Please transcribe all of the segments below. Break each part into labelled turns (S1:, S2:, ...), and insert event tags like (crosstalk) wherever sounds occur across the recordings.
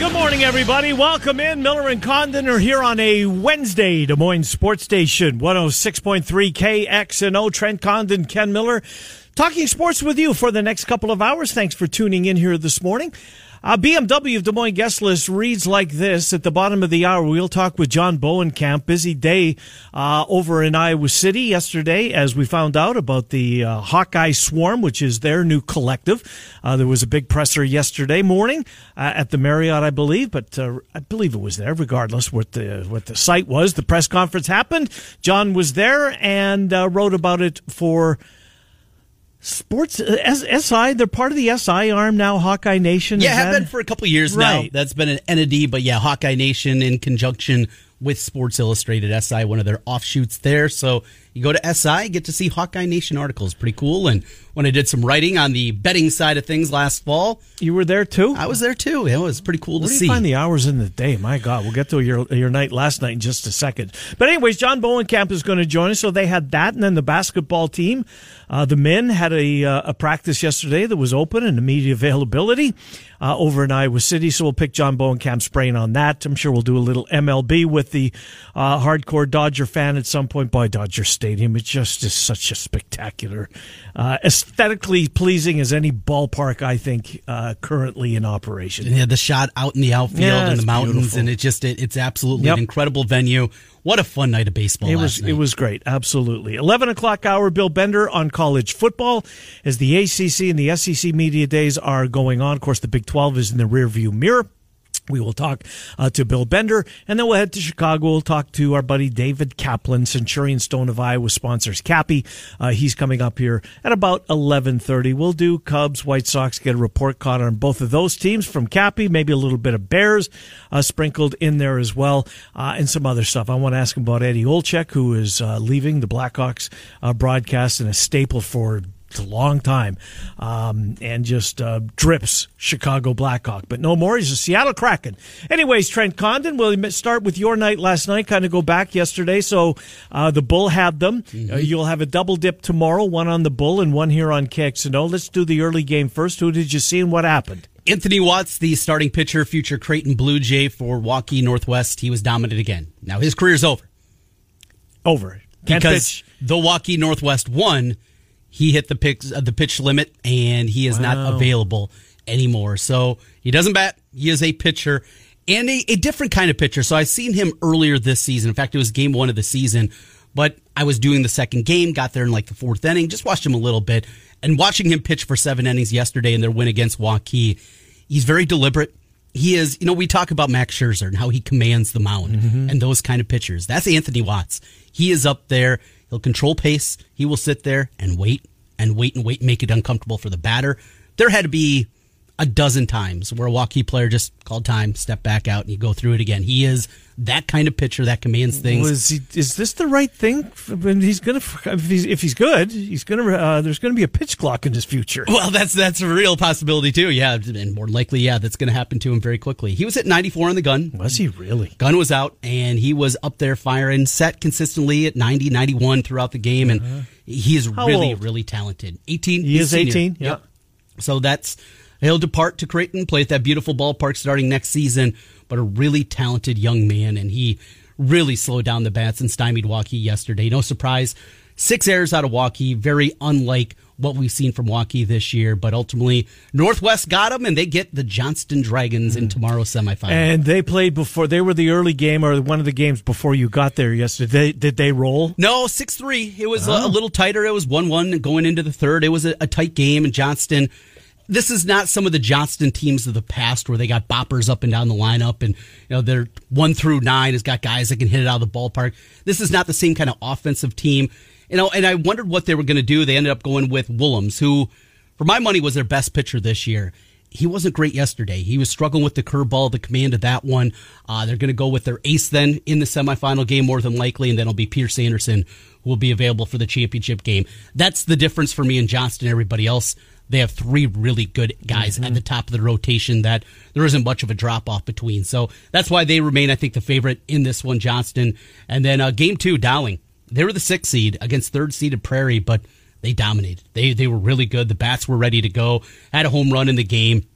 S1: Good morning, everybody. Welcome in. Miller and Condon are here on a Wednesday, Des Moines Sports Station, 106.3 KXNO. Trent Condon, Ken Miller, talking sports with you for the next couple of hours. Thanks for tuning in here this morning. Uh, BMW of Des Moines guest list reads like this at the bottom of the hour. We'll talk with John Bowenkamp. Busy day uh, over in Iowa City yesterday as we found out about the uh, Hawkeye Swarm, which is their new collective. Uh, there was a big presser yesterday morning uh, at the Marriott, I believe, but uh, I believe it was there. Regardless what the what the site was, the press conference happened. John was there and wrote about it for. Sports uh, SI, they're part of the SI arm now, Hawkeye Nation.
S2: Yeah, have been for a couple years right. now. That's been an entity, but yeah, Hawkeye Nation in conjunction with Sports Illustrated SI, one of their offshoots there. So you go to SI, get to see Hawkeye Nation articles. Pretty cool. And when I did some writing on the betting side of things last fall,
S1: you were there too.
S2: I was there too. It was pretty cool
S1: Where
S2: to
S1: do
S2: see.
S1: Find the hours in the day. My God, we'll get to your your night last night in just a second. But anyways, John Bowenkamp is going to join us. So they had that, and then the basketball team, uh, the men had a uh, a practice yesterday that was open and immediate availability uh, over in Iowa City. So we'll pick John Bowenkamp's brain on that. I'm sure we'll do a little MLB with the uh, hardcore Dodger fan at some point. By Dodger Stadium, it just is such a spectacular, uh, aesthetically pleasing as any ballpark I think uh, currently in operation.
S2: Yeah, the shot out in the outfield
S1: yeah,
S2: in the mountains,
S1: beautiful.
S2: and it just it, it's absolutely yep. an incredible venue. What a fun night of baseball!
S1: It was
S2: night.
S1: it was great, absolutely. Eleven o'clock hour. Bill Bender on college football as the ACC and the SEC media days are going on. Of course, the Big Twelve is in the rearview mirror. We will talk uh, to Bill Bender, and then we'll head to Chicago. We'll talk to our buddy David Kaplan, Centurion Stone of Iowa sponsors Cappy. Uh, he's coming up here at about eleven thirty. We'll do Cubs, White Sox, get a report card on both of those teams from Cappy. Maybe a little bit of Bears uh, sprinkled in there as well, uh, and some other stuff. I want to ask him about Eddie Olczyk, who is uh, leaving the Blackhawks uh, broadcast and a staple for a long time, um, and just uh, drips Chicago Blackhawk. But no more. He's a Seattle Kraken. Anyways, Trent Condon, we'll start with your night last night. Kind of go back yesterday. So uh, the Bull had them. Mm-hmm. Uh, you'll have a double dip tomorrow. One on the Bull and one here on KXNO. Let's do the early game first. Who did you see and what happened?
S2: Anthony Watts, the starting pitcher, future Creighton Blue Jay for Waukee Northwest. He was dominant again. Now his career's over.
S1: Over.
S2: Can't because pitch. the Waukee Northwest won he hit the pitch, uh, the pitch limit and he is wow. not available anymore. So he doesn't bat. He is a pitcher and a, a, different kind of pitcher. So I've seen him earlier this season. In fact, it was game one of the season, but I was doing the second game, got there in like the fourth inning, just watched him a little bit and watching him pitch for seven innings yesterday in their win against Waukee. He's very deliberate. He is, you know, we talk about Max Scherzer and how he commands the mound mm-hmm. and those kind of pitchers. That's Anthony Watts. He is up there. He'll control pace. He will sit there and wait and wait and wait, and make it uncomfortable for the batter. There had to be a dozen times where a Waukee player just called time, step back out, and you go through it again. He is that kind of pitcher that commands things.
S1: Was he, is this the right thing? He's gonna, if he's, if he's good, he's gonna. Uh, there's gonna be a pitch clock in his future.
S2: Well, that's that's a real possibility too. Yeah, and more likely, yeah, that's gonna happen to him very quickly. He was at 94 on the gun.
S1: Was he really?
S2: Gun was out, and he was up there firing, set consistently at 90, 91 throughout the game, and uh-huh. he is
S1: How
S2: really,
S1: old?
S2: really talented. 18.
S1: He is 18. Yeah. Yep.
S2: So that's he'll depart to Creighton, play at that beautiful ballpark starting next season. But a really talented young man, and he really slowed down the bats and stymied Waukee yesterday. No surprise, six errors out of Waukee, very unlike what we've seen from Waukee this year. But ultimately, Northwest got them, and they get the Johnston Dragons in mm. tomorrow's semifinal.
S1: And they played before. They were the early game or one of the games before you got there yesterday. Did they roll?
S2: No, six three. It was oh. a, a, oh. little tighter. It was one one going into the third. It was a, a tight game, and Johnston this is not some of the Johnston teams of the past where they got boppers up and down the lineup and you know they're one through nine has got guys that can hit it out of the ballpark. This is not the same kind of offensive team. You know, and I wondered what they were going to do. They ended up going with Willems, who, for my money, was their best pitcher this year. he wasn't great yesterday. He was struggling with the curveball, the command of that one. Uh, they're going to go with their ace then in the semifinal game, more than likely, and then it'll be Pierce Anderson who will be available for the championship game. That's the difference for me and Johnston and everybody else. They have three really good guys mm-hmm. at the top of the rotation that there isn't much of a drop off between. So that's why they remain, I think, the favorite in this one, Johnston. And then uh, game two, Dowling. They were the sixth seed against third seeded Prairie, but they dominated. They they were really good. The bats were ready to go. Had a home run in the game,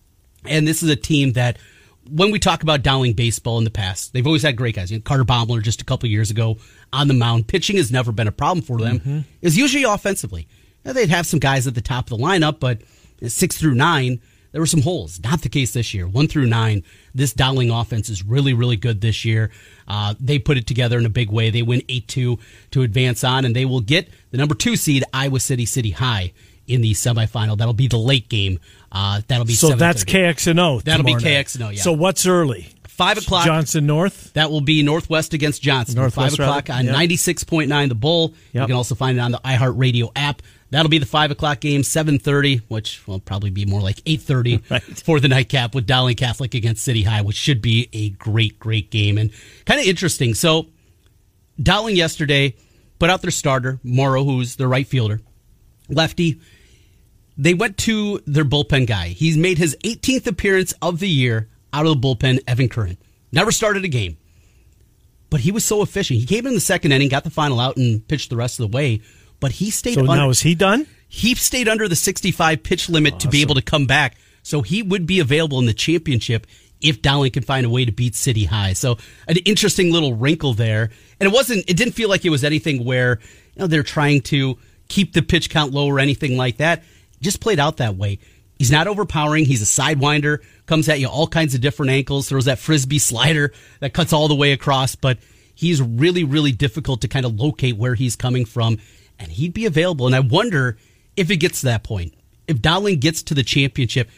S2: and this is a team that. When we talk about Dowling baseball in the past, they've always had great guys. You know, Carter Baumler just a couple years ago on the mound. Pitching has never been a problem for them. Mm-hmm. Is usually offensively. Now, they'd have some guys at the top of the lineup, but six through nine, there were some holes. Not the case this year. One through nine, this Dowling offense is really, really good this year. Uh, they put it together in a big way. They win 8 2 to advance on, and they will get the number two seed, Iowa City City High, in the semifinal. That'll be the late game. Uh, that'll be
S1: so that's KXNO.
S2: That'll be KXNO. Yeah.
S1: So what's early?
S2: Five o'clock.
S1: Johnston North.
S2: That will be Northwest against Johnston.
S1: Northwest
S2: Five o'clock
S1: rather.
S2: on
S1: Yep.
S2: ninety six point nine. The Bull. You can also find it on the iHeartRadio app. That'll be the five o'clock game. Seven thirty, which will probably be more like eight thirty (laughs)
S1: Right.
S2: for the nightcap with Dowling Catholic against City High, which should be a great, great game and kind of interesting. So Dowling yesterday put out their starter Morrow, who's their right fielder, lefty. They went to their bullpen guy. He's made his 18th appearance of the year out of the bullpen, Evan Curran. Never started a game, but he was so efficient. He came in the second inning, got the final out, and pitched the rest of the way. But he stayed
S1: So
S2: under,
S1: now is he done?
S2: he stayed under the 65 pitch limit to be able to come back. So he would be available in the championship if Dowling can find a way to beat City High. So an interesting little wrinkle there. And it wasn't, it didn't feel like it was anything where, you know, they're trying to keep the pitch count low or anything like that. It just played out that way. He's not overpowering. He's a sidewinder, comes at you all kinds of different ankles, throws that frisbee slider that cuts all the way across, but he's really, really difficult to kind of locate where he's coming from. And he'd be available. And I wonder if it gets to that point. If Dowling gets to the championship,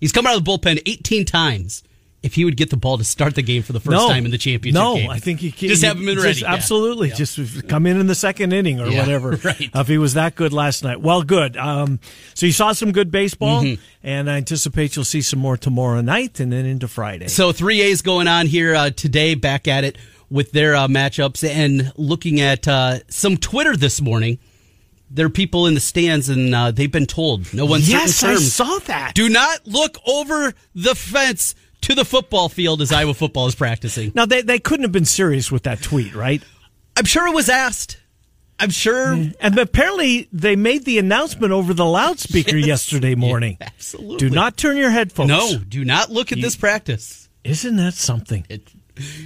S2: he's come out of the bullpen 18 times. If he would get the ball to start the game for the first
S1: no.
S2: time in the championship
S1: no,
S2: game.
S1: I think he can
S2: just have him in
S1: just-
S2: ready. Yeah.
S1: Absolutely,
S2: Yeah.
S1: just come in in the second inning or
S2: Yeah,
S1: whatever. (laughs)
S2: right.
S1: If he was that good last night, well, good. Um, so you saw some good baseball,
S2: Mm-hmm.
S1: and I anticipate you'll see some more tomorrow night and then into Friday.
S2: So three A's going on here uh, today. Back at it with their uh, matchups and looking at uh, some Twitter this morning. There are people in the stands, and uh, they've been told no one.
S1: yes, I saw that.
S2: Do not look over the fence to the football field as Iowa football is practicing.
S1: Now they they couldn't have been serious with that tweet, right?
S2: I'm sure it was asked. I'm sure.
S1: And apparently they made the announcement over the loudspeaker
S2: Yes.
S1: yesterday morning.
S2: Yeah, absolutely.
S1: Do not turn your head, folks.
S2: No, do not look at this practice.
S1: Isn't that something?
S2: It,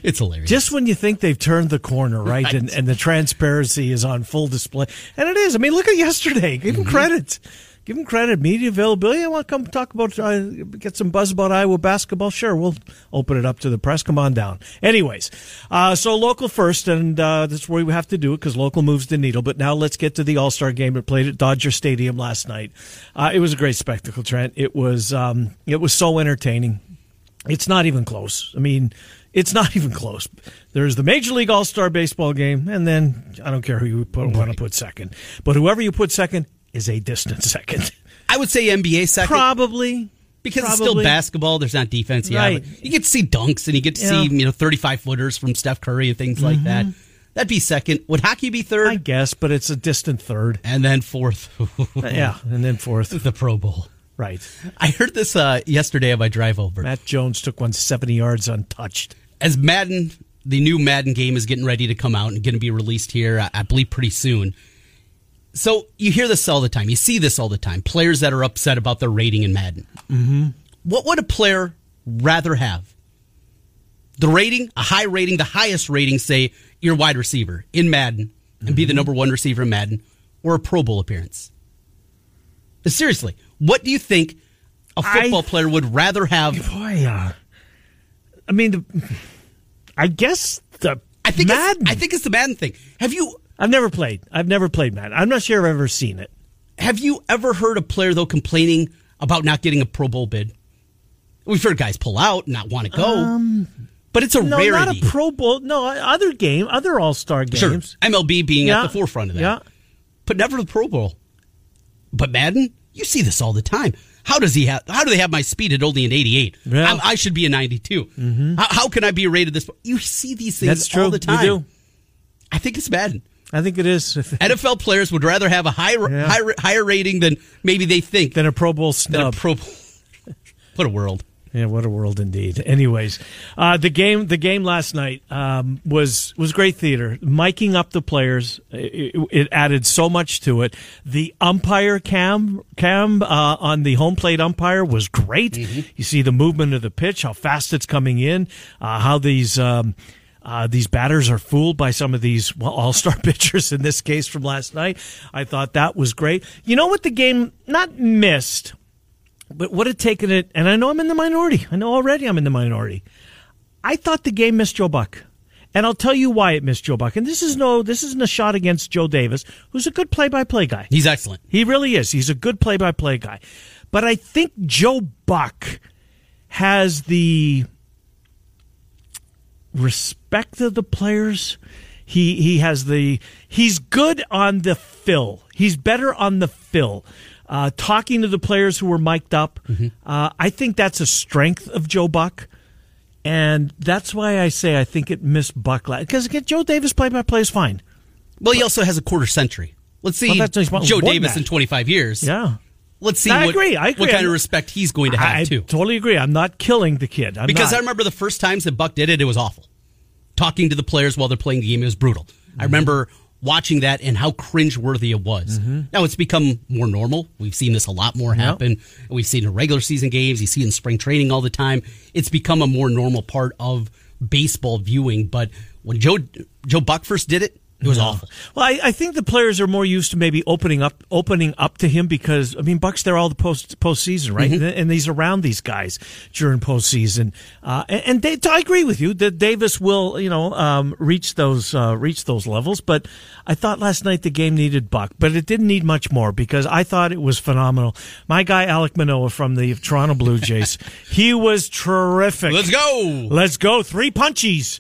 S2: it's hilarious.
S1: Just when you think they've turned the corner, right?
S2: Right.
S1: And, and the transparency is on full display. And it is. I mean, look at yesterday. Give
S2: Mm-hmm.
S1: them credit. Give them credit. Media availability. I want to come talk about, uh, get some buzz about Iowa basketball. Sure, we'll open it up to the press. Come on down. Anyways, uh, so local first, and uh, that's where we have to do it because local moves the needle. But now let's get to the All Star game that played at Dodger Stadium last night. Uh, it was a great spectacle, Trent. It was um, it was so entertaining. It's not even close. I mean, it's not even close. There's the Major League All Star Baseball game, and then I don't care who you put, want to put second, but whoever you put second is a distant (laughs) second.
S2: I would say NBA second
S1: Probably
S2: because it's still basketball. There's not defense. Yeah,
S1: Right.
S2: you get to see dunks and you get to see
S1: Yeah. Mm-hmm.
S2: you know 35 footers from Steph Curry and things like that. That'd be second. Would hockey be third?
S1: I guess, but it's a distant third.
S2: and then fourth, (laughs)
S1: Yeah, and then fourth.
S2: the Pro Bowl.
S1: Right.
S2: I heard this uh, yesterday on my drive over.
S1: Matt Jones took one 70 yards untouched.
S2: As Madden, the new Madden game is getting ready to come out and going to be released here, I- I believe, pretty soon. So you hear this all the time. You see this all the time. Players that are upset about their rating in Madden. Mm-hmm. What would a player rather have? The rating, a high rating, the highest rating, say your wide receiver in Madden and be the number one receiver in Madden, or a Pro Bowl appearance? But seriously, what do you think a football player would rather have?
S1: Boy, uh, I mean, the, I guess the
S2: I think
S1: Madden.
S2: It's, I think it's the Madden thing. Have you
S1: I've never played. I've never played Madden. I'm not sure I've ever seen it.
S2: have you ever heard a player though complaining about not getting a Pro Bowl bid? We've heard guys pull out, not want to go, but it's a
S1: Um, No,
S2: rarity.
S1: not a Pro Bowl. No, other game, other All Star games. sure.
S2: MLB being
S1: Yeah.
S2: at the forefront of that,
S1: Yeah.
S2: but never the Pro Bowl. But Madden, you see this all the time. How does he have? How do they have my speed at only an 88?
S1: Yeah.
S2: I'm- should be a 92. Mm-hmm. How, how can I be rated this? You see these things
S1: That's true.
S2: all the time. I think it's bad.
S1: I think it is. (laughs)
S2: NFL players would rather have a high,
S1: Yeah.
S2: high higher rating than maybe they think
S1: than a Pro Bowl snub.
S2: pro. (laughs) What a world!
S1: Yeah, what a world indeed. Anyways, uh, the game the game last night um, was was great theater. Miking up the players, it, it added so much to it. The umpire cam cam uh, on the home plate umpire was great. You see the movement of the pitch, how fast it's coming in, uh, how these. Um, uh, these batters are fooled by some of these well, all-star (laughs) pitchers in this case from last night. I thought that was great. You know what the game not missed, but would have taken it, and I know I'm in the minority. I know already I'm in the minority. I thought the game missed Joe Buck. And I'll tell you why it missed Joe Buck. And this is no, this isn't a shot against Joe Davis, who's a good play-by-play guy.
S2: He's excellent.
S1: He really is. He's a good play-by-play guy. But I think Joe Buck has the respect of the players. He he has the he's good on the fill. He's better on the fill. Uh, talking to the players who were mic'd up, uh, I think that's a strength of Joe Buck, and that's why I say I think it missed Buck because Joe Davis play by play is fine.
S2: Well, he also has a quarter century. Let's see
S1: Well,
S2: Joe Davis
S1: that.
S2: in 25 years.
S1: Yeah,
S2: Let's see
S1: I
S2: what,
S1: agree, I agree.
S2: what kind of respect he's going to have
S1: I
S2: too.
S1: totally agree. I'm not killing the kid I'm
S2: Because
S1: not.
S2: I remember the first times that Buck did it, it was awful. Talking to the players while they're playing the game, it was brutal.
S1: Mm-hmm.
S2: I remember watching that and how cringeworthy it was.
S1: Mm-hmm.
S2: Now it's become more normal. We've seen this a lot more happen. We've seen in regular season games. You see in spring training all the time. It's become a more normal part of baseball viewing. But when Joe Joe Buck first did it, it was awful.
S1: Well, I, I think the players are more used to maybe opening up, opening up to him because I mean Buck's there all the post postseason, right?
S2: Mm-hmm.
S1: And, and he's around these guys during postseason. Uh, and and they, I agree with you that Davis will, you know, um, reach those uh, reach those levels. But I thought last night the game needed Buck, but it didn't need much more because I thought it was phenomenal. My guy Alek Manoah from the Toronto Blue Jays, (laughs) he was terrific.
S2: Let's go.
S1: Let's go. Three punchies.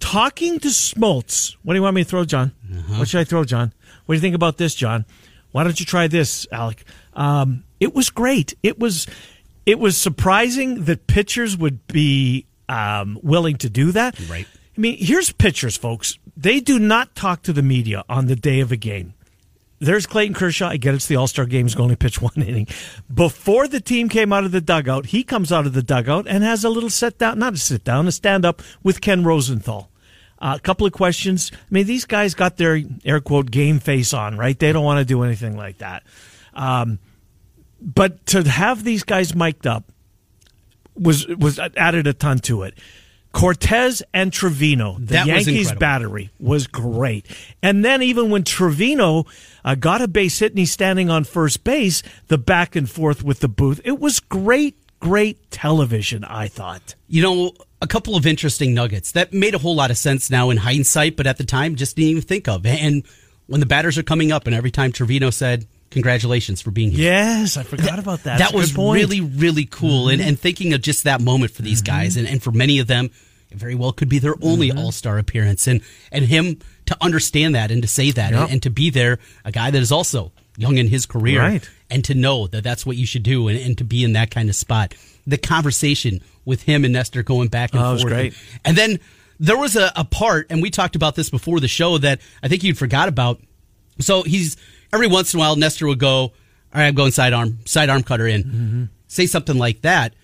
S1: Talking to Smoltz. What do you want me to throw, John? What should I throw, John? What do you think about this, John? Why don't you try this, Alek? Um, it was great. It was it was surprising that pitchers would be um, willing to do that.
S2: Right.
S1: I mean, here's pitchers, folks. They do not talk to the media on the day of a game. There's Clayton Kershaw. I get it's the All Star game. He's going to pitch (laughs) one inning. Before the team came out of the dugout, he comes out of the dugout and has a little sit down, not a sit down, a stand up with Ken Rosenthal. Uh, a couple of questions. I mean, these guys got their air quote game face on, right? They don't want to do anything like that. Um, but to have these guys mic'd up was was added a ton to it. Cortes and Trevino, the
S2: That
S1: Yankees battery was great. And then even when Trevino uh, got a base hit and he's standing on first base, the back and forth with the booth, it was great, great television. I thought.
S2: You know, a couple of interesting nuggets that made a whole lot of sense now in hindsight, but at the time just didn't even think of. And when the batters are coming up, and every time Trevino said, "Congratulations for being here,"
S1: Yes, I forgot about that.
S2: That was.
S1: Mm-hmm.
S2: really, really cool. And, and thinking of just that moment for these guys, and, and for many of them, it very well could be their only
S1: Mm-hmm.
S2: All Star appearance. And and him to understand that and to say that
S1: Yep.
S2: and, and to be there, a guy that is also young in his career,
S1: Right.
S2: and to know that that's what you should do, and, and to be in that kind of spot. The conversation with him and Nestor going back and
S1: Oh,
S2: forth,
S1: great.
S2: and then there was a, a part, and we talked about this before the show that I think you'd forgot about. So he's every once in a while, Nestor would go, "All right, I'm going sidearm, sidearm cutter in,"
S1: Mm-hmm.
S2: say something like that.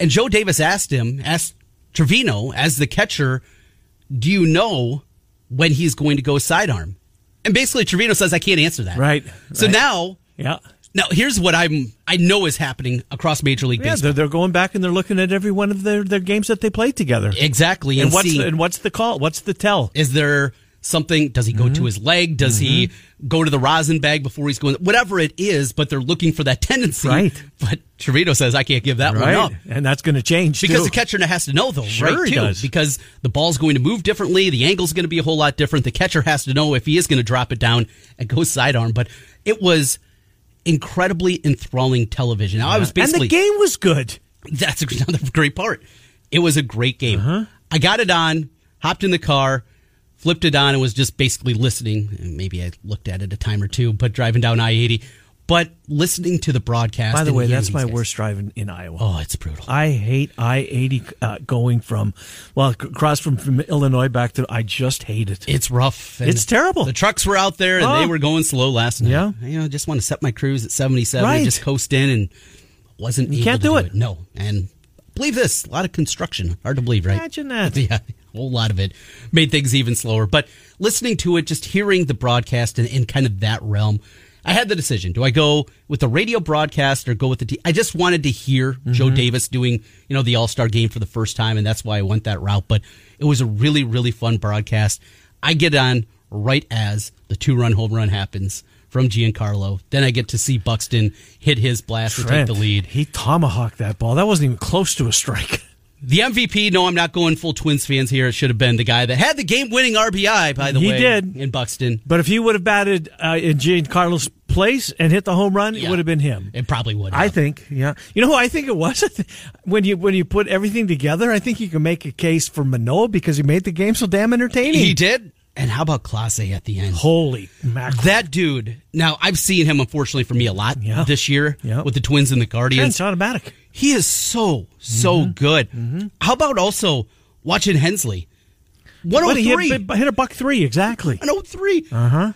S2: And Joe Davis asked him, asked Trevino as the catcher, "Do you know when he's going to go sidearm?" And basically, Trevino says, "I can't answer that."
S1: Right,
S2: So
S1: right.
S2: now,
S1: Yeah.
S2: now here's what I'm I know is happening across Major League
S1: Yeah,
S2: Baseball.
S1: they're, they're going back and they're looking at every one of their, their games that they played together.
S2: exactly,
S1: And
S2: and,
S1: what's
S2: seeing-
S1: the, and what's the call? What's the tell?
S2: Is there something? Does he go
S1: Mm-hmm.
S2: to his leg? Does he go to the rosin bag before he's going? Whatever it is, but they're looking for that tendency.
S1: Right.
S2: But Trevino says I can't give that one up
S1: and that's going to change
S2: because
S1: too.
S2: the catcher has to know though,
S1: Sure
S2: right?
S1: he
S2: Too,
S1: does.
S2: because the ball's going to move differently. The angle's going to be a whole lot different. The catcher has to know if he is going to drop it down and go sidearm. But it was incredibly enthralling television. Now I was
S1: and
S2: basically
S1: the game was good.
S2: that's (laughs) another great part. It was a great game.
S1: Uh-huh.
S2: I got it on, hopped in the car, flipped it on, and was just basically listening. And maybe I looked at it a time or two, but driving down I 80. But listening to the broadcast.
S1: By the way, that's my
S2: guys-
S1: worst drive in, in Iowa.
S2: Oh, it's brutal.
S1: I hate I eighty uh, going from well across from, from Illinois back to. I just hate it.
S2: It's rough. and
S1: It's terrible.
S2: The trucks were out there and
S1: Oh.
S2: they were going slow last night.
S1: Yeah.
S2: You know, just want to set my cruise at 77
S1: Right.
S2: and just coast in and wasn't
S1: You
S2: able
S1: can't
S2: to
S1: do
S2: do
S1: it.
S2: it. No. And believe this, a lot of construction. Hard to believe, right?
S1: Imagine that. (laughs)
S2: Yeah, whole lot of it made things even slower. But listening to it, just hearing the broadcast and in kind of that realm, I had the decision: do I go with the radio broadcast or go with the? T- I just wanted to hear
S1: Mm-hmm.
S2: Joe Davis doing, you know, the All Star game for the first time, and that's why I went that route. But it was a really, really fun broadcast. I get on right as the two run home run happens from Giancarlo. Then I get to see Buxton hit his blast to take the lead.
S1: He tomahawked that ball. That wasn't even close to a strike. (laughs)
S2: The MVP, no, I'm not going full Twins fans here. It should have been the guy that had the game winning RBI, by the
S1: He
S2: way.
S1: He did.
S2: In Buxton.
S1: But if he would have batted uh, in Giancarlo's place and hit the home run, it would have been him.
S2: It probably would. have.
S1: I think, yeah. You know who I think it was? (laughs) When you when you put everything together, I think you can make a case for Manoah because he made the game so damn entertaining.
S2: he did. And how about Clase at the end?
S1: Holy mackerel!
S2: That dude. Now I've seen him, unfortunately for me, a lot
S1: Yeah.
S2: this year
S1: Yeah.
S2: with the Twins and the Guardians.
S1: It's automatic.
S2: He is so so
S1: Mm-hmm.
S2: good. How about also watching Helsley? One
S1: he
S2: three.
S1: hit, hit a buck three exactly.
S2: One hundred three.
S1: Uh huh.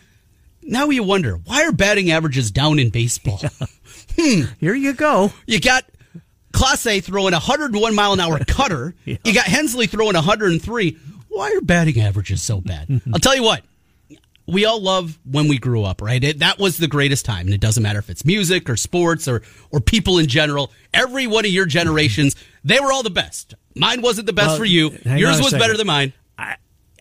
S2: Now you wonder why are batting averages down in baseball? (laughs) (laughs)
S1: Here you go.
S2: You got Clase throwing a 101 mile an hour (laughs) cutter.
S1: Yeah.
S2: You got Helsley throwing 103. Why are batting averages so bad? I'll tell you what. We all love when we grew up, right? It, that was the greatest time, and it doesn't matter if it's music or sports or or people in general. Every one of your generations, they were all the best. Mine wasn't the best
S1: Well,
S2: for you. Yours was
S1: second.
S2: better than mine.
S1: I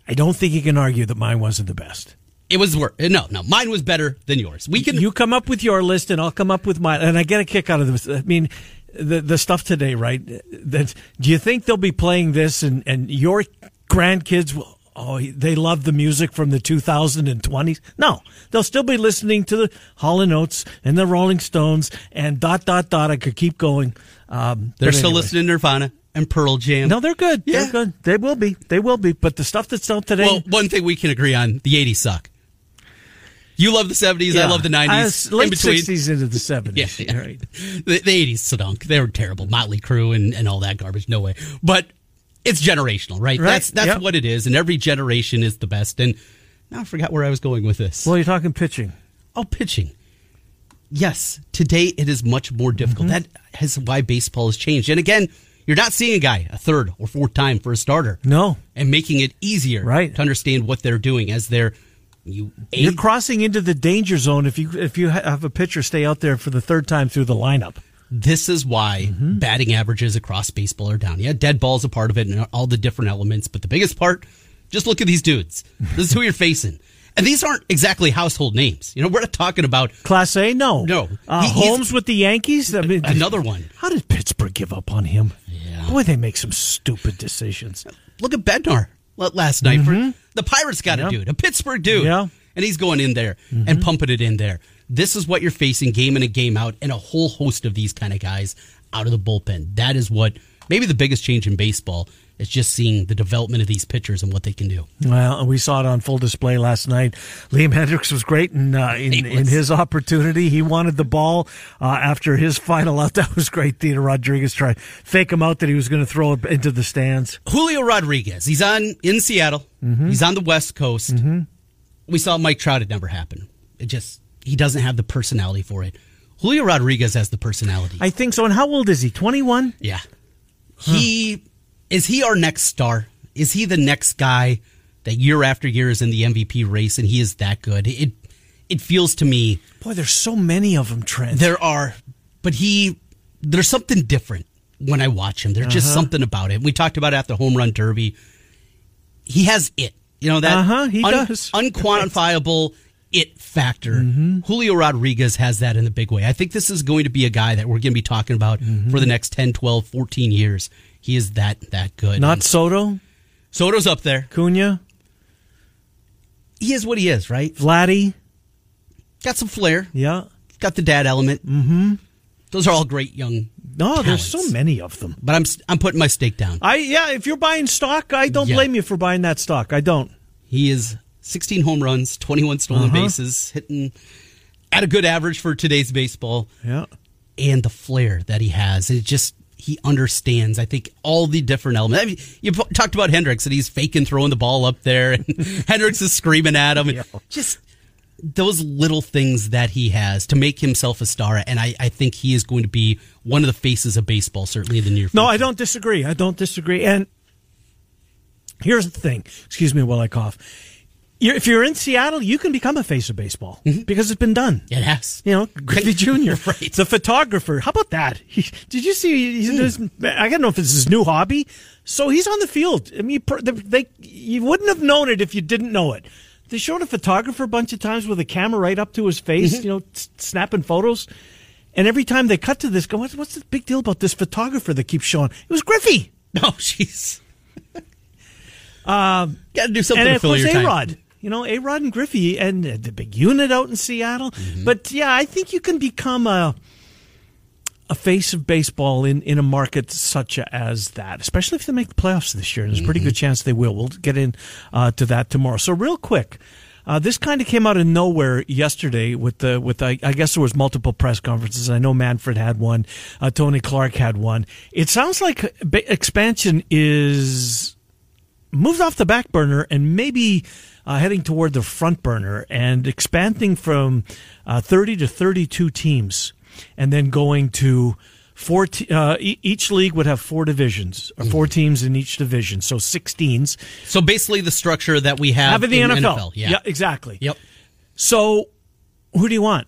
S1: I don't think you can argue that mine wasn't the best.
S2: It was worse. No, no, mine was better than yours. We can.
S1: You come up with your list, and I'll come up with mine. And I get a kick out of this. I mean, the the stuff today, right? That do you think they'll be playing this, and and your grandkids will? Oh, they love the music from the 2020s. No, they'll still be listening to the Hall and Oates and the Rolling Stones and dot dot dot. I could keep going. Um,
S2: they're still
S1: anyway.
S2: listening to Nirvana and Pearl Jam.
S1: No, they're good.
S2: Yeah.
S1: They're good. They will be. They will be. But the stuff that's out today.
S2: Well, one thing we can agree on: the '80s suck. You love the '70s. I love the
S1: uh,
S2: '90s.
S1: late
S2: in between,
S1: 60s into the 70s.
S2: Yeah,
S1: Right.
S2: the, the '80s stunk. They were terrible. Motley Crue and, and all that garbage. No way. But it's generational, right?
S1: Right,
S2: That's that's
S1: yep.
S2: what it is, and every generation is the best. And now I forgot where I was going with this.
S1: Well, you're talking pitching.
S2: oh, pitching. Yes, today it is much more difficult.
S1: Mm-hmm.
S2: That is why baseball has changed. And again, you're not seeing a guy a third or fourth time for a starter.
S1: No.
S2: and making it easier
S1: Right.
S2: to understand what they're doing as they're you
S1: You're crossing into the danger zone if you if you have a pitcher stay out there for the third time through the lineup.
S2: This is why
S1: Mm-hmm.
S2: batting averages across baseball are down. Yeah, dead ball's a part of it and all the different elements, but the biggest part, just look at these dudes. This is who you're facing. And these aren't exactly household names. You know, we're not talking about
S1: Clase, no,
S2: No.
S1: Uh,
S2: He-
S1: Holmes with the Yankees. I mean,
S2: another one.
S1: How did Pittsburgh give up on him?
S2: Yeah.
S1: Boy, they make some stupid decisions.
S2: Look at Bednar last night. For, the Pirates got
S1: Mm-hmm. Yep.
S2: a dude, a Pittsburgh dude.
S1: Yeah. Mm-hmm.
S2: And he's going in there and pumping it in there. This is what you're facing game in and game out, and a whole host of these kind of guys out of the bullpen. That is what maybe the biggest change in baseball is just seeing the development of these pitchers and what they can do.
S1: Well, we saw it on full display last night. Liam Hendriks was great in uh, in, in his opportunity. He wanted the ball uh, after his final out. (laughs) That was great. Theodore Rodriguez tried fake him out that he was going to throw it into the stands.
S2: Julio Rodriguez, he's on in Seattle.
S1: Mm-hmm.
S2: He's on the West Coast. We saw Mike Trout. It never happened. It just he doesn't have the personality for it. Julio Rodriguez has the personality.
S1: I think so. And how old is he? Twenty one.
S2: Yeah. He is he our next star? Is he the next guy that year after year is in the MVP race and he is that good? It it feels to me
S1: Boy, there's so many of them, Trent.
S2: there are but he there's something different when I watch him. There's just
S1: Uh-huh.
S2: something about it. We talked about it at the home run derby. He has it. You know that
S1: Uh-huh, he does. (laughs)
S2: unquantifiable it factor.
S1: Mm-hmm.
S2: Julio Rodriguez has that in the big way. I think this is going to be a guy that we're going to be talking about
S1: Mm-hmm.
S2: for the next 10, 12, 14 years. He is that that good.
S1: Not
S2: And
S1: Soto,
S2: Soto's up there.
S1: Cunha,
S2: He is what he is, right?
S1: Vladdy.
S2: Got some flair.
S1: Yeah.
S2: Got the dad element. Mm-hmm. Those are all great young.
S1: No, there's so many of them.
S2: But I'm I'm putting my stake down.
S1: I yeah, if you're buying stock, I don't
S2: Yeah.
S1: blame you for buying that stock. I don't.
S2: He is 16 home runs, 21 stolen
S1: Uh-huh.
S2: bases, hitting at a good average for today's baseball.
S1: Yeah.
S2: and the flair that he has. It just he understands. I think all the different elements. I mean, you talked about Hendriks and he's faking throwing the ball up there, and (laughs) Hendriks is screaming at him. And Just those little things that he has to make himself a star. And I, I think he is going to be one of the faces of baseball, certainly in the near future.
S1: No, I don't disagree. I don't disagree. And here's the thing. Excuse me while I cough. You're, if you're in Seattle, you can become a face of baseball mm-hmm. because it's been done.
S2: It has.
S1: You know, Griffey Jr. (laughs)
S2: Right.
S1: The photographer. How about that? (laughs) He, did you see? He's hmm. his, I don't know if it's his new hobby. So he's on the field. I mean, they, they, you wouldn't have known it if you didn't know it. They showed a photographer a bunch of times with a camera right up to his face, mm-hmm. you know, s- snapping photos. And every time they cut to this, go, what's, what's the big deal about this photographer that keeps showing? It was Griffey. (laughs)
S2: Oh, jeez. um, Got to do something
S1: and
S2: to fill your time.
S1: Rod. You know, A Rod and Griffey and uh, the big unit out in Seattle.
S2: Mm-hmm.
S1: But yeah, I think you can become a a face of baseball in, in a market such as that, especially if they make the playoffs this year. And there's a pretty good chance they will. We'll get in uh, to that tomorrow. So real quick. Uh, this kind of came out of nowhere yesterday with the with I, I guess there was multiple press conferences. I know Manfred had one, uh, Tony Clark had one. It sounds like ba- expansion is moved off the back burner and maybe uh, heading toward the front burner and expanding from uh, 30 to 32 teams and then going to four te- uh, e- each league would have four divisions or four teams in each division. So 16s
S2: So basically, the structure that we have,
S1: have in the
S2: in
S1: NFL,
S2: Yeah.
S1: exactly.
S2: Yep.
S1: so who do you want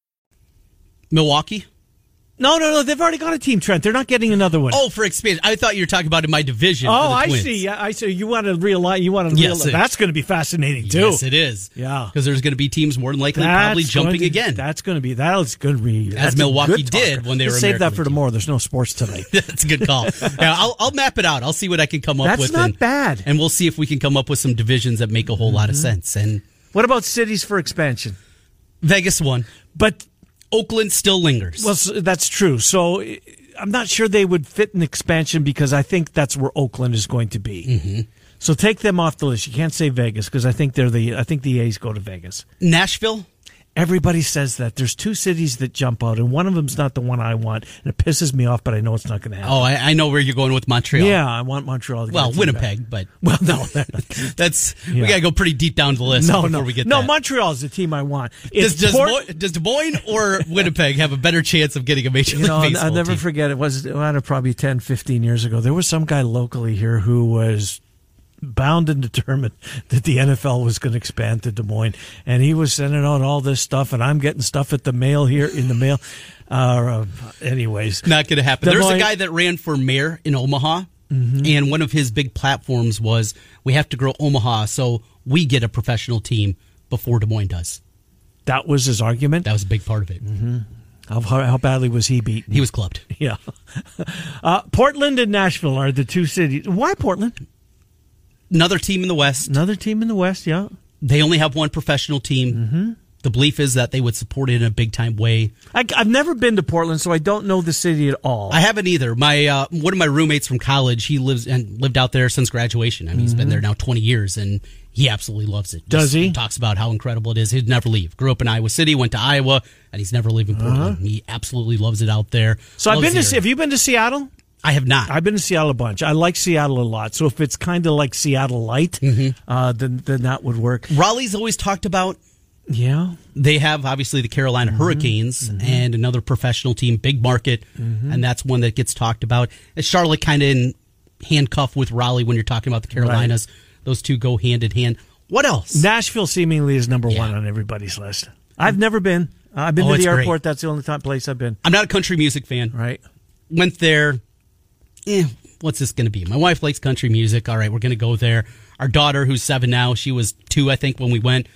S2: Milwaukee.
S1: no no no they've already got a team trent they're not getting another one
S2: Oh, for expansion. I thought you were talking about in my division.
S1: Oh, I
S2: Twins.
S1: see. Yeah, I see. You want to realign. You want to
S2: Yes,
S1: realize. That's going to be fascinating too.
S2: Yes, it is.
S1: Yeah.
S2: because there's going to be teams more than likely probably
S1: That's going
S2: jumping
S1: to-
S2: again.
S1: That's going to be that's going to be that's a
S2: Milwaukee did when they
S1: Let's
S2: were
S1: Save that for tomorrow. There's no sports (laughs) tonight.
S2: That's a good call. (laughs) yeah, I'll, I'll map it out. I'll see what I can come up
S1: That's
S2: with.
S1: That's not
S2: and,
S1: bad.
S2: And we'll see if we can come up with some divisions that make a whole lot of
S1: Mm-hmm.
S2: sense. And
S1: what about cities for expansion?
S2: Vegas won.
S1: But
S2: Oakland still lingers.
S1: well, that's true. So I- I'm not sure they would fit an expansion because I think that's where Oakland is going to be.
S2: Mm-hmm.
S1: So take them off the list. You can't say Vegas because I think they're the I think the A's go to Vegas.
S2: Nashville.
S1: Everybody says that. There's two cities that jump out, and one of them's not the one I want, and it pisses me off. But I know it's not going to happen.
S2: Oh, I, I know where you're going with Montreal.
S1: Yeah, I want Montreal. To
S2: Well, Winnipeg,
S1: back.
S2: but (laughs)
S1: Well, no, (laughs) (laughs)
S2: that's
S1: Yeah.
S2: we got to go pretty deep down the list
S1: no,
S2: before
S1: no,
S2: we get
S1: no.
S2: that.
S1: Montreal is the team I want.
S2: does,
S1: It's
S2: does,
S1: Port-
S2: Mo- does Des Moines or Winnipeg have a better chance of getting a major
S1: you
S2: league
S1: know, I'll,
S2: baseball
S1: I'll never
S2: team?
S1: forget. It was well, probably 10, 15 years ago. There was some guy locally here who was bound and determined (laughs) that the NFL was going to expand to Des Moines, and he was sending out all this stuff, and I'm getting stuff at the mail here in the mail. Uh, anyways,
S2: Not going to happen.
S1: Des
S2: There's a guy that ran for mayor in Omaha,
S1: Mm-hmm.
S2: and one of his big platforms was we have to grow Omaha so we get a professional team before Des Moines does.
S1: that was his argument.
S2: That was a big part of it.
S1: Mm-hmm. How, how badly was he beaten?
S2: He was clubbed. (laughs)
S1: Yeah. (laughs) Uh, Portland and Nashville are the two cities. Why Portland?
S2: Another team in the West.
S1: Another team in the West, yeah.
S2: They only have one professional team.
S1: Mm-hmm.
S2: The belief is that they would support it in a big time way.
S1: I, I've never been to Portland, so I don't know the city at all.
S2: I haven't either. My uh, one of my roommates from college, he lives and lived out there since graduation. I mean, he's been there now twenty years, and he absolutely loves it.
S1: Mm-hmm. Does he?
S2: Talks about how incredible it is. He'd never leave. Grew up in Iowa City, went to Iowa, and he's never leaving Portland. He absolutely loves it out there.
S1: Uh-huh. so I've been to. Have you been to Seattle?
S2: I have not.
S1: I've been to Seattle a bunch. I like Seattle a lot. So if it's kind of like Seattle light,
S2: Mm-hmm.
S1: uh, then then that would work.
S2: Raleigh's always talked about.
S1: Yeah.
S2: They have obviously the Carolina
S1: Mm-hmm.
S2: Hurricanes and another professional team, big market,
S1: Mm-hmm.
S2: and that's one that gets talked about. Charlotte kind of in handcuff with Raleigh when you're talking about the Carolinas? Those two go hand in hand. What else?
S1: Nashville seemingly is number
S2: Yeah.
S1: one on everybody's list. I've never been. I've been
S2: Oh,
S1: to the
S2: great.
S1: airport. That's the only time place I've been.
S2: I'm not a country music fan.
S1: Right.
S2: Went there. Eh, what's this going to be? My wife likes country music. All right, we're going to go there. Our daughter, who's seven now, she was two, I think, when we went.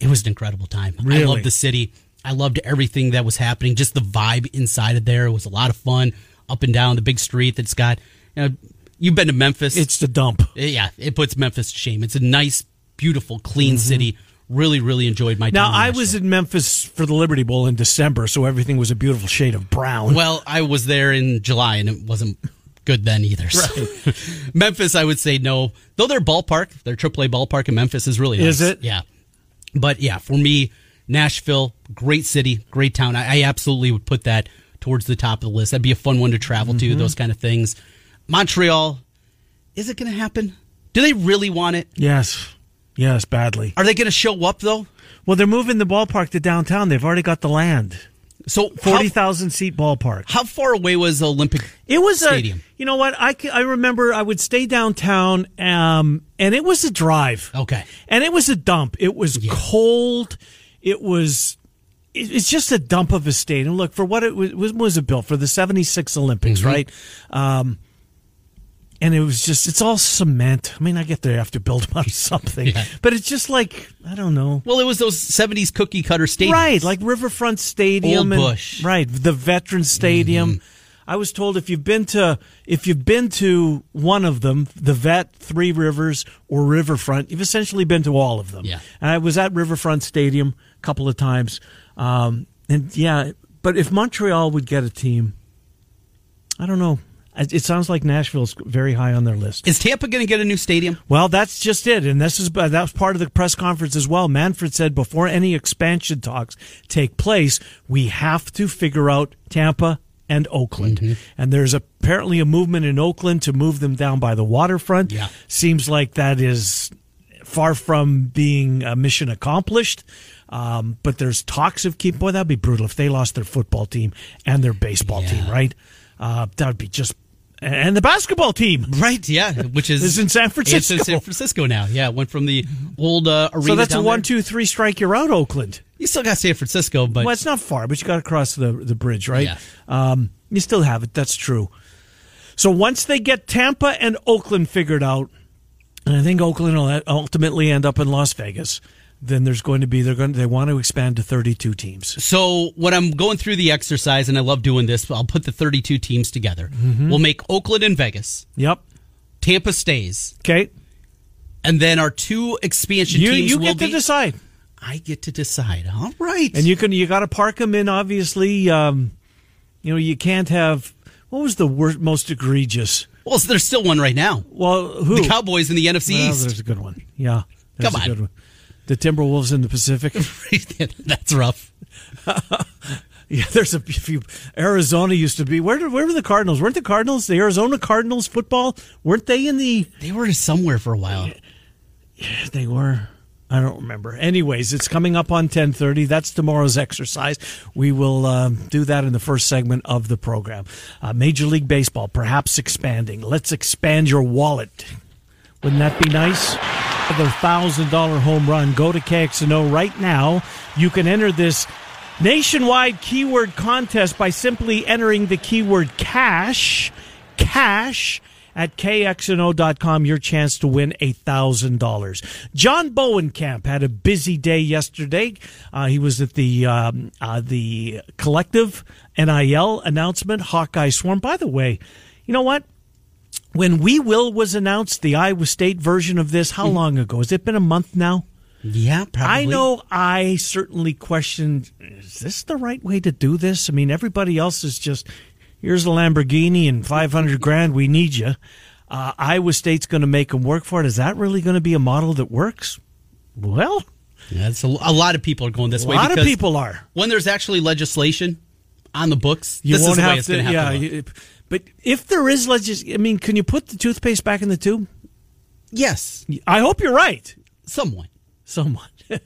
S2: It was an incredible time. Really? I
S1: Really?
S2: love the city. I loved everything that was happening. Just the vibe inside of there it was a lot of fun. Up and down the big street that's got. You know, you've been to Memphis.
S1: It's the dump.
S2: yeah, it puts Memphis to shame. It's a nice, beautiful, clean city. Really, really enjoyed my time.
S1: Now I was in Memphis for the Liberty Bowl in December, so everything was a beautiful shade of brown.
S2: Well, I was there in July and it wasn't good then either. So. (laughs) Memphis, I would say no. Though their ballpark, their AAA ballpark in Memphis is really nice.
S1: Is it?
S2: Yeah. But yeah, for me, Nashville, great city, great town. I, I absolutely would put that towards the top of the list. That'd be a fun one to travel to,
S1: Mm-hmm.
S2: those kind of things. Montreal, is it going to happen? Do they really want it?
S1: yes, yes, badly.
S2: Are they going to show up though?
S1: Well, they're moving the ballpark to downtown. They've already got the land.
S2: So
S1: forty thousand seat ballpark.
S2: how far away was Olympic
S1: It was
S2: Stadium?
S1: a. You know what? I, I remember I would stay downtown, um, and it was a drive.
S2: Okay.
S1: and it was a dump. It was cold. It was. it- It's just a dump of a stadium. Look for what it was. Was it built for the '76 Olympics,
S2: Mm-hmm.
S1: right? Um, and it was just. It's all cement. I mean, I get they have to build them out (laughs) something,
S2: Yeah.
S1: but it's just like I don't know.
S2: Well, it was those '70s cookie cutter stadiums,
S1: Right, like Riverfront Stadium,
S2: Old Busch. Mm-hmm.
S1: right? The Veteran Stadium. I was told if you've been to if you've been to one of them, the Vet, Three Rivers, or Riverfront, you've essentially been to all of them.
S2: Yeah.
S1: and I was at Riverfront Stadium a couple of times, um, and yeah, but if Montreal would get a team, I don't know. It sounds like Nashville's very high on their list.
S2: Is Tampa going to get a new stadium?
S1: Well, that's just it, and this is that was part of the press conference as well. Manfred said before any expansion talks take place, we have to figure out Tampa and Oakland, and there's apparently a movement in Oakland to move them down by the waterfront.
S2: Yeah.
S1: seems like that is far from being a mission accomplished. Um, but there's talks of keep. Boy, that'd be brutal if they lost their football team and their baseball
S2: Yeah.
S1: team. Right? Uh, that would be just. And the basketball team.
S2: Right, yeah, which is (laughs)
S1: Is in San Francisco.
S2: It's in. San Francisco now. Yeah, went from the old uh, arena.
S1: So that's a one,
S2: there.
S1: two, three strike. You're out, Oakland.
S2: You still got San Francisco, but
S1: well, it's not far, but you got to cross the the bridge, right?
S2: Yeah.
S1: Um, you still have it. That's true. So once they get Tampa and Oakland figured out, and I think Oakland will ultimately end up in Las Vegas, then there's going to be they're going to, they want to expand to 32 teams.
S2: So when I'm going through the exercise, and I love doing this, I'll put the 32 teams together.
S1: Mm-hmm.
S2: We'll make Oakland and Vegas.
S1: Yep.
S2: Tampa stays,
S1: Okay.
S2: and then our two expansion
S1: You
S2: teams
S1: you get to
S2: be.
S1: decide,
S2: I get to decide. All right.
S1: and you can you got to park them in. Obviously, um, you know you can't have. What was the worst, most egregious?
S2: well, there's still one right now.
S1: Well, who?
S2: The Cowboys in the NFC
S1: Well,
S2: East.
S1: there's a good one. Yeah. there's
S2: Come on.
S1: The Timberwolves in the Pacific. (laughs)
S2: That's rough. (laughs)
S1: yeah, there's a few. Arizona used to be. Where did, where were the Cardinals? Weren't the Cardinals the Arizona Cardinals football? Weren't they in the?
S2: They were somewhere for a while.
S1: Yeah, they were. I don't remember. Anyways, it's coming up on 10:30. That's tomorrow's exercise. We will um, do that in the first segment of the program. Uh, Major League Baseball, perhaps expanding. Let's expand your wallet. Wouldn't that be nice? Thousand dollar home run. Go to KXNO right now. You can enter this nationwide keyword contest by simply entering the keyword cash. Cash at kxno.com your chance to win a $1,000. John Bowenkamp had a busy day yesterday. Uh, he was at the um, uh, the collective NIL announcement, Hawkeye Swarm. By the way, you know what? When We Will was announced, the Iowa State version of this, how long ago? Has it been a month now?
S2: Yeah, probably.
S1: I know I certainly questioned is this the right way to do this? I mean, everybody else is just here's a Lamborghini and 500 grand, we need you. Uh, Iowa State's going to make them work for it. Is that really going to be a model that works? Well,
S2: Yeah, it's a, a lot of people are going this
S1: a
S2: way.
S1: A lot of people are.
S2: When there's actually legislation on the books,
S1: You
S2: this
S1: won't
S2: is the way it's
S1: to,
S2: going to
S1: yeah.
S2: to look.
S1: You- but if there is legis, I mean, can you put the toothpaste back in the tube?
S2: Yes,
S1: I hope you're right.
S2: somewhat.
S1: Somewhat. (laughs)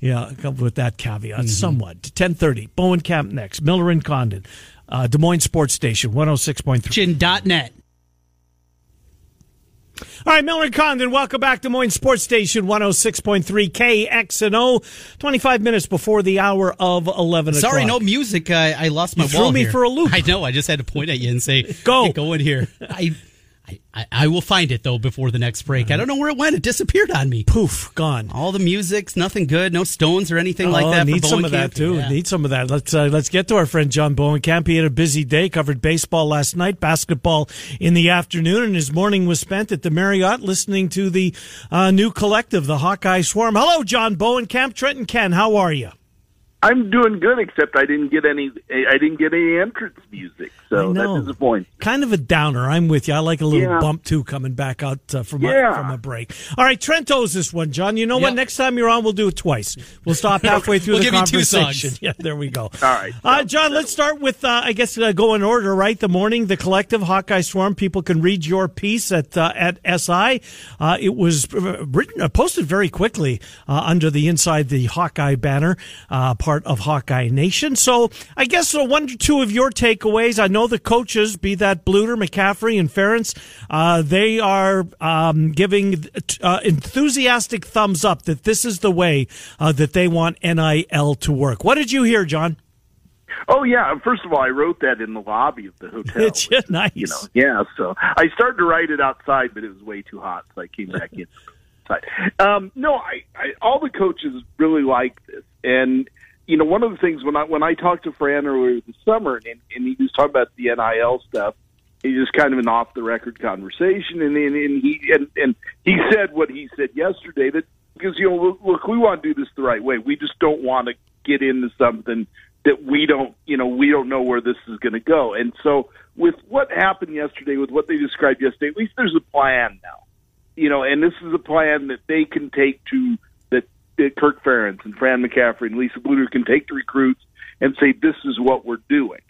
S1: yeah, come with that caveat. Somewhat. Ten thirty. Bowenkamp next. Miller and Condon. Uh, Des Moines Sports Station, 106.3.
S2: Chin.net.
S1: All right, Miller and Condon, welcome back to Des Moines Sports Station, 106.3 KXNO. 25 minutes before the hour of 11 o'clock.
S2: Sorry, no music. I, I lost my
S1: You threw
S2: wall
S1: me
S2: here.
S1: for a loop. (laughs)
S2: I know. I just had to point at you and say,
S1: Go.
S2: "Hey, go in here." I I, I, will find it though before the next break. I don't know where it went. It disappeared on me.
S1: Poof, gone.
S2: All the music's nothing good. No stones or anything
S1: oh,
S2: like that.
S1: Need some of that too. Yeah. Need some of that. Let's uh, let's get to our friend John Bowenkamp. He had a busy day. Covered baseball last night, basketball in the afternoon, and his morning was spent at the Marriott listening to the uh, new collective, the Hawkeye Swarm. Hello, John Bowen, Bowenkamp, Trenton Ken. How are you?
S3: I'm doing good, except I didn't get any. I didn't get any entrance music, so that's disappointing.
S1: Kind of a downer. I'm with you. I like a little yeah. bump too coming back out uh, from yeah. a, from a break. All right, Trent owes this one, John. You know yep. what? Next time you're on, we'll do it twice. We'll stop (laughs) halfway through
S2: we'll
S1: the
S2: conversation. (laughs)
S1: Yeah, there we go. All
S3: right,
S1: uh, John. Let's start with. Uh, I guess uh, go in order, right? The morning, the collective Hawkeye Swarm. People can read your piece at uh, at SI. Uh, it was written, posted very quickly under the inside the Hawkeye banner, part of Hawkeye Nation. So I guess uh, one or two of your takeaways. I know the coaches, be that Bluder, McCaffery, and Ferentz, uh, they are um, giving uh, enthusiastic thumbs up that this is the way uh, that they want NIL to work. What did you hear, John?
S3: Oh yeah. First of all, I wrote that in the lobby of the hotel.
S1: It's which, (laughs) nice.
S3: You know, yeah. So I started to write it outside, but it was way too hot, so I came back in. (laughs) Um, no, I, I all the coaches really like this, and you know, one of the things when I when I talked to Fran earlier this summer, and, and he was talking about the NIL stuff, he just kind of an off the record conversation, and, and and he and and he said what he said yesterday that because you know look, look we want to do this the right way, we just don't want to get into something that we don't you know we don't know where this is going to go, and so with what happened yesterday, with what they described yesterday, at least there's a plan now, you know, and this is a plan that they can take to Kirk Ferentz and Fran McCaffery and Lisa Bluder can take the recruits and say, this is what we're doing.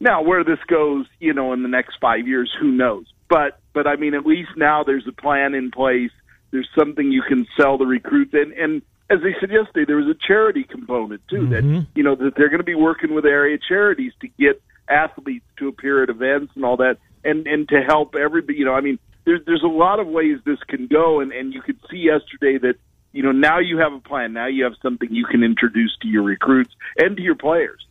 S3: Now, where this goes, you know, in the next five years, who knows? But, but I mean, at least now there's a plan in place. There's something you can sell the recruits. And, and as they said yesterday, there was a charity component too mm-hmm. that, you know, that they're going to be working with area charities to get athletes to appear at events and all that and, and to help everybody, you know, I mean, there's, there's a lot of ways this can go. And, and you could see yesterday that, you know, now you have a plan. Now you have something you can introduce to your recruits and to your players.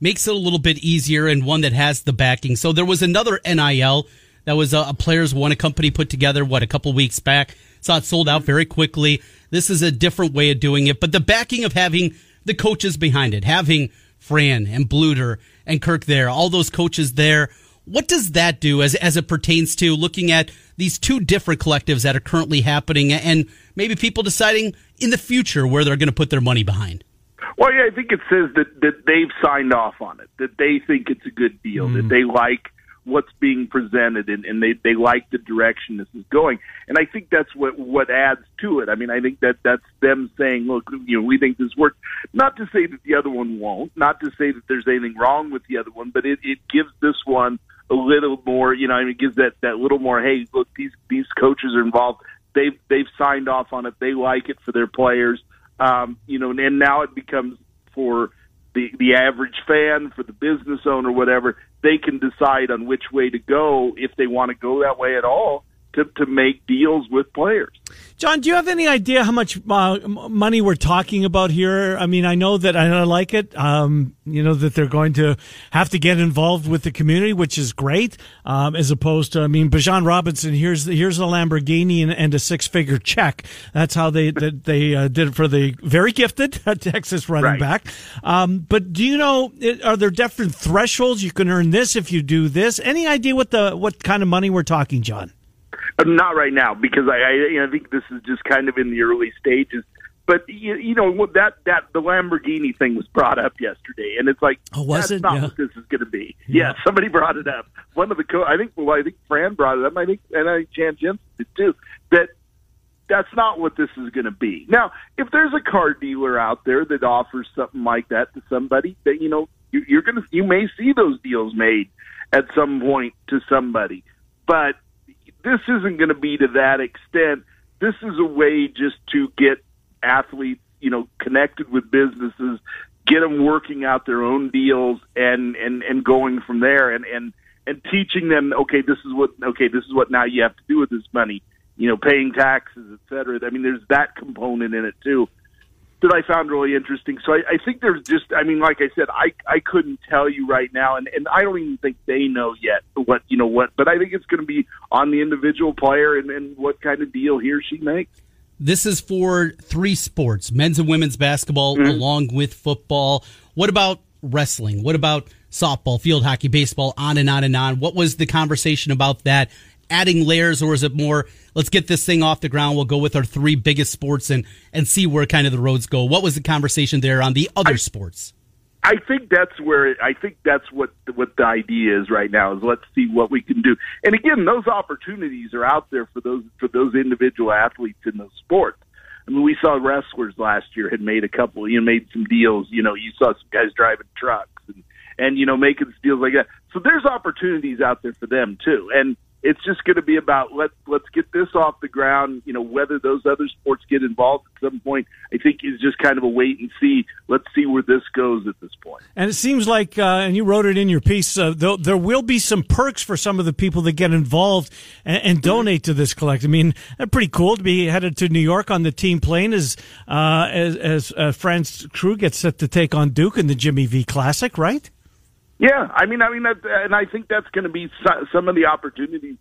S2: Makes it a little bit easier and one that has the backing. So there was another NIL that was a, a Players One a company put together, what, a couple weeks back. Saw it sold out very quickly. This is a different way of doing it, but the backing of having the coaches behind it, having Fran and Bluder and Kirk there, all those coaches there. What does that do as, as it pertains to looking at these two different collectives that are currently happening and maybe people deciding in the future where they're going to put their money behind?
S3: Well, yeah, I think it says that, that they've signed off on it, that they think it's a good deal, mm. that they like what's being presented and, and they, they like the direction this is going. And I think that's what, what adds to it. I mean, I think that that's them saying, look, you know, we think this works. Not to say that the other one won't, not to say that there's anything wrong with the other one, but it, it gives this one a little more, you know, I mean, gives that, that little more, hey, look, these, these coaches are involved they've they've signed off on it. They like it for their players. Um, you know, and now it becomes for the the average fan, for the business owner, whatever. They can decide on which way to go if they want to go that way at all to to make deals with players.
S1: John, do you have any idea how much uh, money we're talking about here? I mean, I know that I like it. Um, you know that they're going to have to get involved with the community, which is great. Um, as opposed to, I mean, Bijan Robinson. Here's here's a Lamborghini and, and a six figure check. That's how they they, they uh, did it for the very gifted (laughs) Texas running right. back. Um, but do you know are there different thresholds? You can earn this if you do this. Any idea what the what kind of money we're talking, John?
S3: Uh, not right now because I, I, you know, I think this is just kind of in the early stages. But you, you know that that the Lamborghini thing was brought up yesterday, and it's like
S1: oh, was
S3: that's
S1: it?
S3: not
S1: yeah.
S3: what this is going to be. Yeah. yeah. somebody brought it up. One of the co- I think well, I think Fran brought it up. I think and I think Jan Jensen did too. That that's not what this is going to be. Now, if there's a car dealer out there that offers something like that to somebody, that you know you, you're going to you may see those deals made at some point to somebody, but this isn't going to be to that extent. This is a way just to get athletes, you know, connected with businesses, get them working out their own deals, and and and going from there, and and and teaching them, okay, this is what okay, this is what now you have to do with this money, you know, paying taxes, et cetera. I mean, there's that component in it too. That I found really interesting. So I, I think there's just, I mean, like I said, I I couldn't tell you right now, and and I don't even think they know yet what you know what, but I think it's going to be on the individual player and, and what kind of deal he or she makes.
S2: This is for three sports: men's and women's basketball, mm-hmm. along with football. What about wrestling? What about softball, field hockey, baseball, on and on and on? What was the conversation about that? Adding layers, or is it more? let's get this thing off the ground. We'll go with our three biggest sports and and see where kind of the roads go. What was the conversation there on the other I, sports?
S3: I think that's where I think that's what what the idea is right now is let's see what we can do. And again, those opportunities are out there for those for those individual athletes in those sports. I mean, we saw wrestlers last year had made a couple, you know, made some deals. You know, you saw some guys driving trucks and and you know making deals like that. So there's opportunities out there for them too. And it's just going to be about let let's get this off the ground. You know, whether those other sports get involved at some point, I think is just kind of a wait and see. Let's see where this goes at this point.
S1: And it seems like, uh, and you wrote it in your piece, uh, there, there will be some perks for some of the people that get involved and, and donate to this collect. I mean, pretty cool to be headed to New York on the team plane as uh, as, as uh, Fran's crew gets set to take on Duke in the Jimmy V Classic, right?
S3: Yeah, I mean, I mean, and I think that's going to be some of the opportunities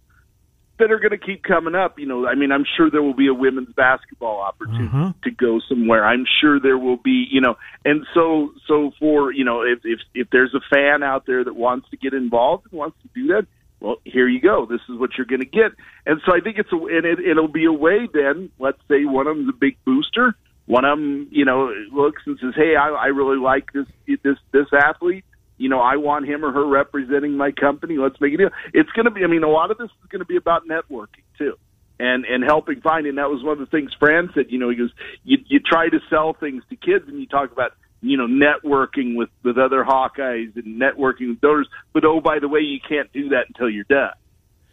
S3: that are going to keep coming up. You know, I mean, I'm sure there will be a women's basketball opportunity uh-huh. to go somewhere. I'm sure there will be, you know, and so so for you know, if if if there's a fan out there that wants to get involved and wants to do that, well, here you go. This is what you're going to get. And so I think it's a and it, it'll be a way. Then let's say one of them's a big booster. One of them, you know, looks and says, "Hey, I, I really like this this this athlete." You know, I want him or her representing my company. Let's make a deal. It's going to be. I mean, a lot of this is going to be about networking too, and and helping find. And that was one of the things Fran said. You know, he goes, you you try to sell things to kids, and you talk about you know networking with with other Hawkeyes and networking with donors. But oh, by the way, you can't do that until you're done.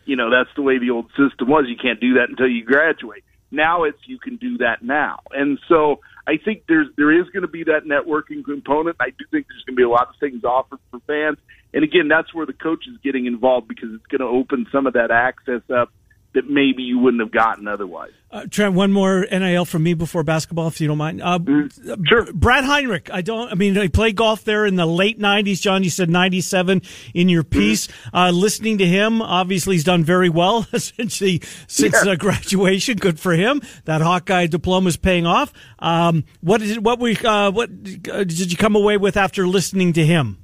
S3: You know, that's the way the old system was. You can't do that until you graduate. Now it's you can do that now, and so I think there's there is going to be that networking component. I do think there's going to be a lot of things offered for fans, and again, that's where the coach is getting involved because it's going to open some of that access up that maybe you wouldn't have gotten otherwise.
S1: Uh, Trent, one more NIL from me before basketball, if you don't mind. Uh,
S3: mm, sure.
S1: Brad Heinrich. I don't. I mean, he played golf there in the late '90s. John, you said '97 in your mm-hmm. piece. Mm-hmm. Uh, listening to him, obviously, he's done very well (laughs) essentially since yeah. Uh, graduation. Good for him. That Hawkeye diploma is paying off. Um, what is what we uh, what uh, did you come away with after listening to him?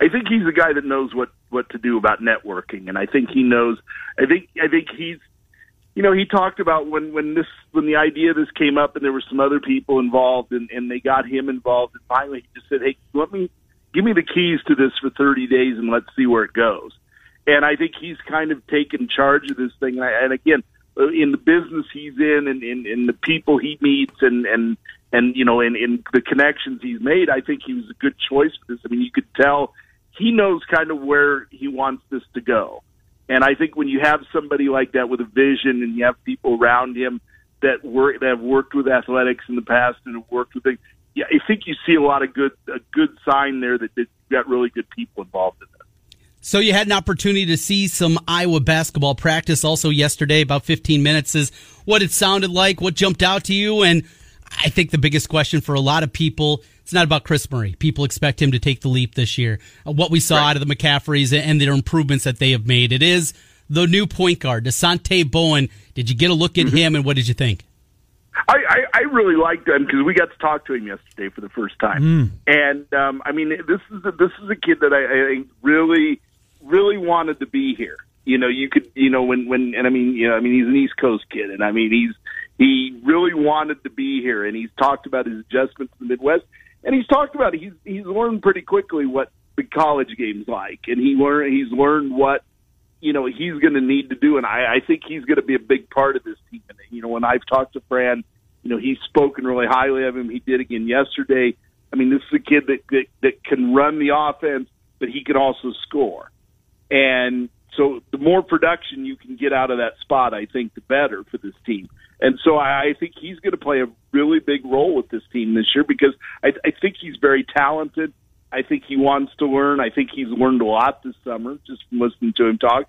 S3: I think he's a guy that knows what what to do about networking, and I think he knows. I think I think he's, you know, he talked about when when this when the idea of this came up, and there were some other people involved, and and they got him involved, and finally he just said, "Hey, let me give me the keys to this for 30 days, and let's see where it goes." And I think he's kind of taken charge of this thing, and, I, and again, uh, in the business he's in, and in, in the people he meets, and and and you know, in in the connections he's made, I think he was a good choice for this. I mean, you could tell he knows kind of where he wants this to go. And I think when you have somebody like that with a vision and you have people around him that work that have worked with athletics in the past and have worked with things, yeah, I think you see a lot of good a good sign there that, that you've got really good people involved in this.
S2: So you had an opportunity to see some Iowa basketball practice also yesterday, about 15 minutes. Is what it sounded like, what jumped out to you, and I think the biggest question for a lot of people it's not about Kris Murray. People expect him to take the leap this year. Uh, what we saw right. out of the McCafferys and their improvements that they have made. It is the new point guard, Dasonte Bowen. Did you get a look at mm-hmm. him, and what did you think?
S3: I, I, I really liked him because we got to talk to him yesterday for the first time, mm. and um, I mean, this is a, this is a kid that I, I really, really wanted to be here. You know, you could, you know, when when, and I mean, you know, I mean, he's an East Coast kid, and I mean, he's he really wanted to be here, and he's talked about his adjustment to the Midwest and he's talked about it. He's he's learned pretty quickly what the college game's like, and he learned he's learned what you know he's going to need to do, and I, I think he's going to be a big part of this team. And you know, when I've talked to Fran, you know, he's spoken really highly of him. He did again yesterday. I mean, this is a kid that that, that can run the offense, but he can also score, and so the more production you can get out of that spot, I think the better for this team. And so I, think he's going to play a really big role with this team this year because I, I think he's very talented. I think he wants to learn. I think he's learned a lot this summer just from listening to him talk.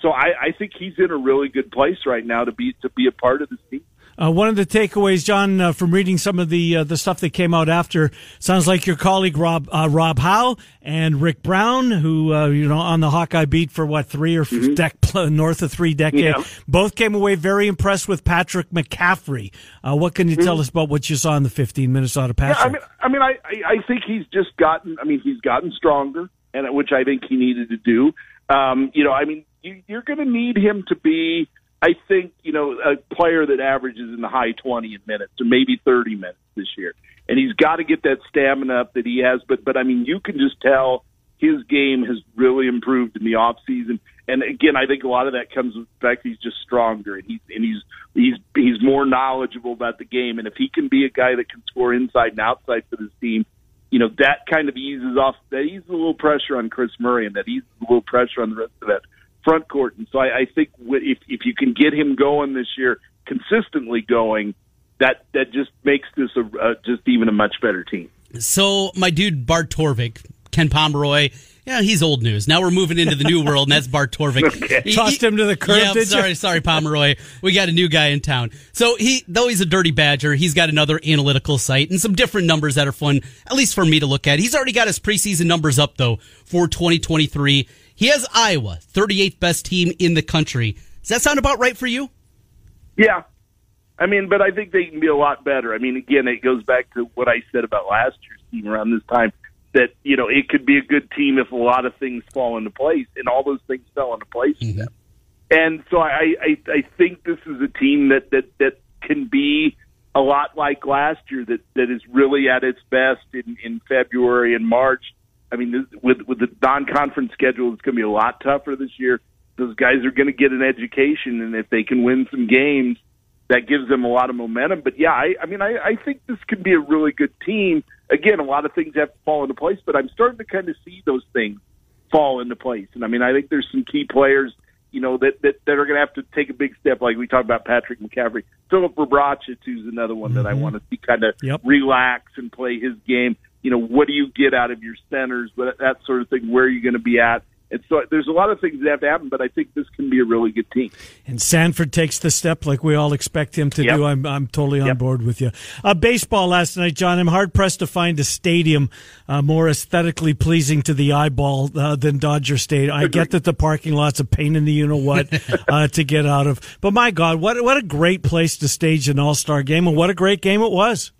S3: So I, I think he's in a really good place right now to be to be a part of this team.
S1: Uh, one of the takeaways, John, uh, from reading some of the uh, the stuff that came out after, sounds like your colleague Rob uh, Rob Howe and Rick Brown, who uh, you know on the Hawkeye beat for what three or mm-hmm. dec- north of three decades, yeah. both came away very impressed with Patrick McCaffery. Uh, what can you mm-hmm. tell us about what you saw in the 15 Minnesota pass?
S3: Yeah, I mean, I mean, I I think he's just gotten. I mean, he's gotten stronger, and which I think he needed to do. Um, you know, I mean, you, you're going to need him to be I think, you know, a player that averages in the high 20 minutes or maybe 30 minutes this year. And he's got to get that stamina up that he has. But, but I mean, you can just tell his game has really improved in the off season. And again, I think a lot of that comes with the fact he's just stronger and he's, and he's, he's, he's more knowledgeable about the game. And if he can be a guy that can score inside and outside for this team, you know, that kind of eases off, that eases a little pressure on Kris Murray and that eases a little pressure on the rest of that front court. And so I, I think if if you can get him going this year, consistently going, that that just makes this a, a just even a much better team.
S2: So my dude Bart Torvik, Ken Pomeroy. Yeah, he's old news. Now we're moving into the new world, and that's Bart Torvik. (laughs)
S1: okay. he, Tossed him to the curb. Yeah,
S2: sorry,
S1: you?
S2: sorry, Pomeroy. We got a new guy in town. So he, though he's a dirty badger, he's got another analytical site and some different numbers that are fun, at least for me to look at. He's already got his preseason numbers up though for 2023. He has Iowa, 38th best team in the country. Does that sound about right for you?
S3: Yeah. I mean, but I think they can be a lot better. I mean, again, it goes back to what I said about last year's team around this time that, you know, it could be a good team if a lot of things fall into place, and all those things fell into place mm-hmm. for them. And so I, I, I think this is a team that, that, that can be a lot like last year, that, that is really at its best in, in February and March I mean, with with the non-conference schedule, it's going to be a lot tougher this year. Those guys are going to get an education, and if they can win some games, that gives them a lot of momentum. But yeah, I, I mean, I, I think this could be a really good team. Again, a lot of things have to fall into place, but I'm starting to kind of see those things fall into place. And I mean, I think there's some key players, you know, that that, that are going to have to take a big step. Like we talked about Patrick McCaffery, Filip Rebraca, who's another one mm-hmm. that I mm-hmm. want to see kind of yep. relax and play his game you know, what do you get out of your centers, but that sort of thing. Where are you going to be at? And so there's a lot of things that have to happen, but I think this can be a really good team.
S1: And Sandfort takes the step like we all expect him to yep. do. I'm, I'm totally on yep. board with you. Uh, baseball last night, John. I'm hard pressed to find a stadium uh, more aesthetically pleasing to the eyeball uh, than Dodger Stadium. I get that the parking lot's a pain in the you know what (laughs) uh, to get out of, but my God, what what a great place to stage an All Star game, and what a great game it was.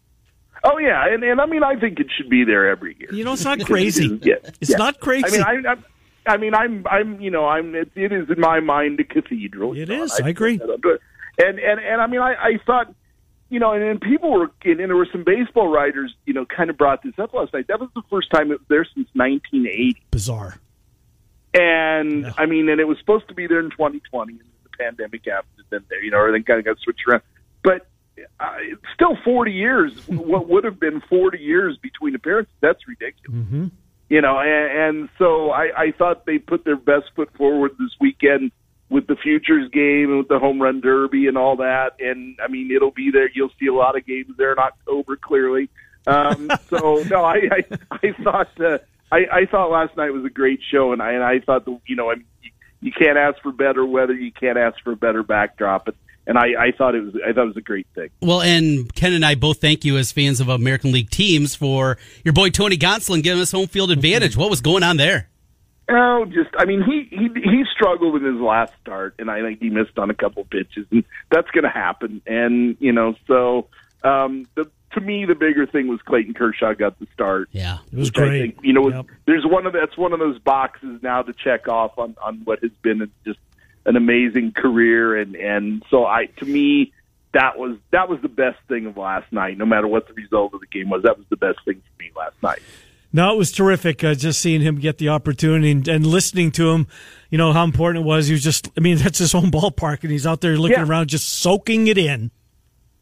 S3: Oh yeah, and and I mean I think it should be there every year.
S1: You know, it's not (laughs) crazy. yeah, it's yeah. not crazy.
S3: I mean, I, I, I mean, I'm I'm you know I'm it, it is in my mind a cathedral.
S1: It is. I, I agree.
S3: And and and I mean I I thought you know, and, and people were, and, and there were some baseball writers, you know, kind of brought this up last night. That was the first time it was there since 1980.
S1: Bizarre.
S3: And yeah. I mean, and it was supposed to be there in 2020, and the pandemic happened, and then there, you know, everything kind of got switched around. But uh, still 40 years, (laughs) what would have been 40 years between appearances, that's ridiculous. Mm-hmm. You know, and, and so I, I thought they put their best foot forward this weekend with the futures game and with the home run derby and all that. And I mean, it'll be there. You'll see a lot of games there in October, clearly. Um, (laughs) so no, I, I, I thought, uh, I, I thought last night was a great show, and I, and I thought the, you know, I mean, you, you can't ask for better weather, you can't ask for a better backdrop. But and I, I thought it was I thought it was a great thing.
S2: Well, and Ken and I both thank you as fans of American League teams for your boy Tony Gonsolin giving us home field advantage. What was going on there?
S3: Oh, just I mean he he he struggled in his last start, and I think he missed on a couple pitches, and that's going to happen. And you know, so um, the to me, the bigger thing was Clayton Kershaw got the start.
S2: Yeah,
S1: it was great.
S3: Think, you know, yep. there's one of that's one of those boxes now to check off on on what has been just an amazing career, and and so I to me that was that was the best thing of last night. No matter what the result of the game was, that was the best thing for me last night.
S1: No, it was terrific. Uh, just seeing him get the opportunity and, and, listening to him, you know how important it was. He was just, I mean, (laughs) that's his own ballpark, and he's out there looking yeah. around, just soaking it in.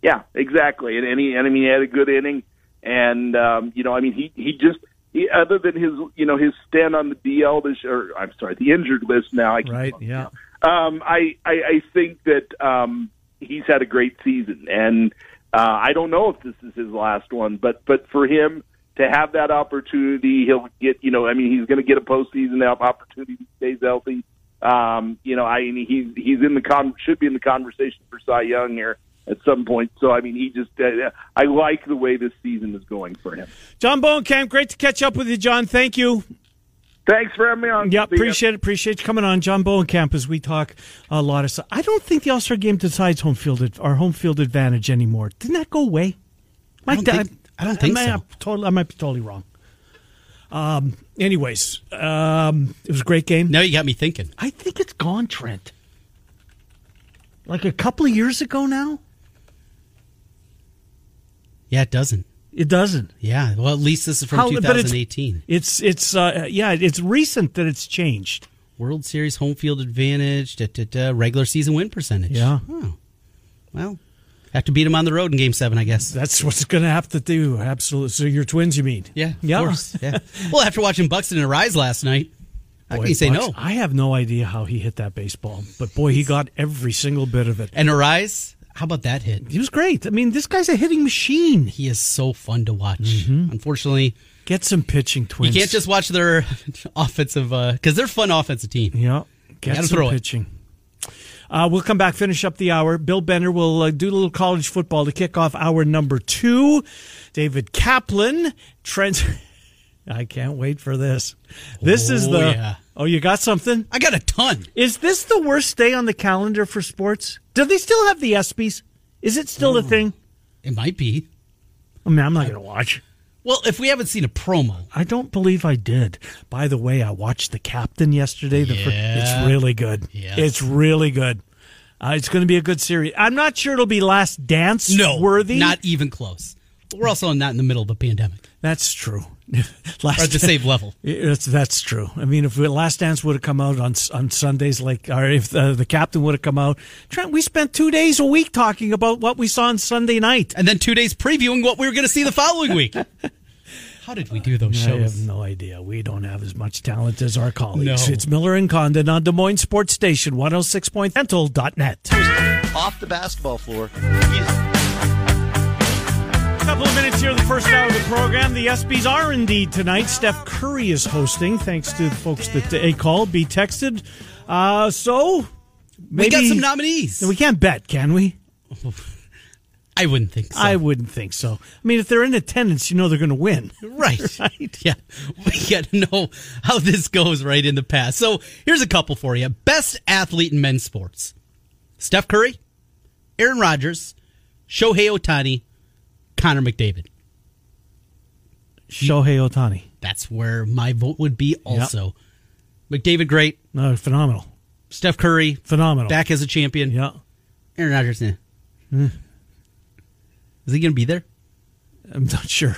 S3: Yeah, exactly. And, and he, and I mean, he had a good inning, and um, you know, I mean, he he just he, other than his, you know, his stand on the DL this, or I'm sorry, the injured list now. I
S1: right. Yeah.
S3: Um, I, I I think that um, he's had a great season, and uh, I don't know if this is his last one, but but for him to have that opportunity, he'll get. You know, I mean, he's going to get a postseason opportunity. He stays healthy. Um, you know, I he's he's in the con should be in the conversation for Cy Young here. at some point. So I mean, he just uh, I like the way this season is going for him.
S1: John Bowenkamp, great to catch up with you, John. Thank you.
S3: Thanks for having me on.
S1: Yeah, appreciate it. Appreciate you coming on, John Bowenkamp, as we talk a lot of stuff. I don't think the All Star game decides home field ad- our home field advantage anymore. Didn't that go away?
S2: I don't think- I don't think
S1: might
S2: so.
S1: totally, I might be totally wrong. Um. Anyways, um, it was a great game.
S2: Now you got me thinking.
S1: I think it's gone, Trent. Like a couple of years ago now.
S2: Yeah, it doesn't.
S1: It doesn't.
S2: Yeah, well, at least this is from
S1: How- but it's-
S2: 2018.
S1: It's it's uh, yeah. It's recent that it's changed.
S2: World Series home field advantage, da, da, da, regular season win percentage.
S1: Yeah.
S2: Oh. Well, have to beat them on the road in Game Seven, I guess.
S1: That's what's going to have to do. Absolutely. So your twins, you mean?
S2: Yeah, of
S1: Yeah.
S2: course. Yeah. (laughs) well, after watching Buxton and Arraez last night, how can you say
S1: Bucks-
S2: no?
S1: I have no idea how he hit that baseball, but boy, he got every single bit of it.
S2: And Arraez, how about that hit?
S1: He was great. I mean, this guy's a hitting machine.
S2: He is so fun to watch. Unfortunately,
S1: Get some pitching, twins.
S2: you can't just watch their (laughs) offensive because they're fun offensive team.
S1: yeah. Get some
S2: throw
S1: pitching. Uh, we'll come back, finish up the hour. Bill Bender will uh, do a little college football to kick off hour number two. David Kaplan, Trent. (laughs) I can't wait for this. This is
S2: Oh,
S1: the.
S2: yeah.
S1: Oh, you got something?
S2: I got a ton.
S1: Is this the worst day on the calendar for sports? Do they still have the ESPYS? Is it still a thing?
S2: It might be.
S1: I mean, I'm not going to watch.
S2: Well, if we haven't seen a promo,
S1: I don't believe I did. By the way, I watched The Captain yesterday. The fir-
S2: Yeah.
S1: it's really good.
S2: Yes.
S1: It's really good. Uh, it's going to be a good series. I'm not sure it'll be Last Dance
S2: no,
S1: worthy.
S2: not even close. We're also not in the middle of a pandemic
S1: That's true.
S2: Or (laughs)
S1: Last
S2: at the same level. (laughs)
S1: It's, that's true. I mean, if Last Dance would have come out on on Sundays, like, or if uh, the captain would have come out, Trent, we spent two days a week talking about what we saw on Sunday night.
S2: And then two days previewing what we were going to see the following week. (laughs) How did we do those
S1: I have
S2: shows?
S1: no idea. We don't have as much talent as our colleagues.
S2: No.
S1: It's Miller and Condon on Des Moines Sports Station, 106.dental.net.
S4: off the basketball floor.
S1: A couple of minutes here, the first hour of the program. The ESPYs are indeed tonight. Steph Curry is hosting, thanks to the folks that A call, B texted. Uh, so, maybe,
S2: we got some nominees.
S1: We can't bet, can we? (laughs)
S2: I wouldn't think so.
S1: I wouldn't think so. I mean, if they're in attendance, you know they're going to win. (laughs)
S2: Right. (laughs)
S1: Right.
S2: Yeah. We got to know how this goes right in the past. So here's a couple for you. Best athlete in men's sports Steph Curry, Aaron Rodgers, Shohei Ohtani, Connor McDavid.
S1: Shohei Ohtani.
S2: That's where my vote would be also. McDavid, great.
S1: No, phenomenal.
S2: Steph Curry,
S1: Phenomenal.
S2: back as a champion.
S1: Yeah.
S2: Aaron Rodgers, eh. Is he going to be there?
S1: I'm not sure.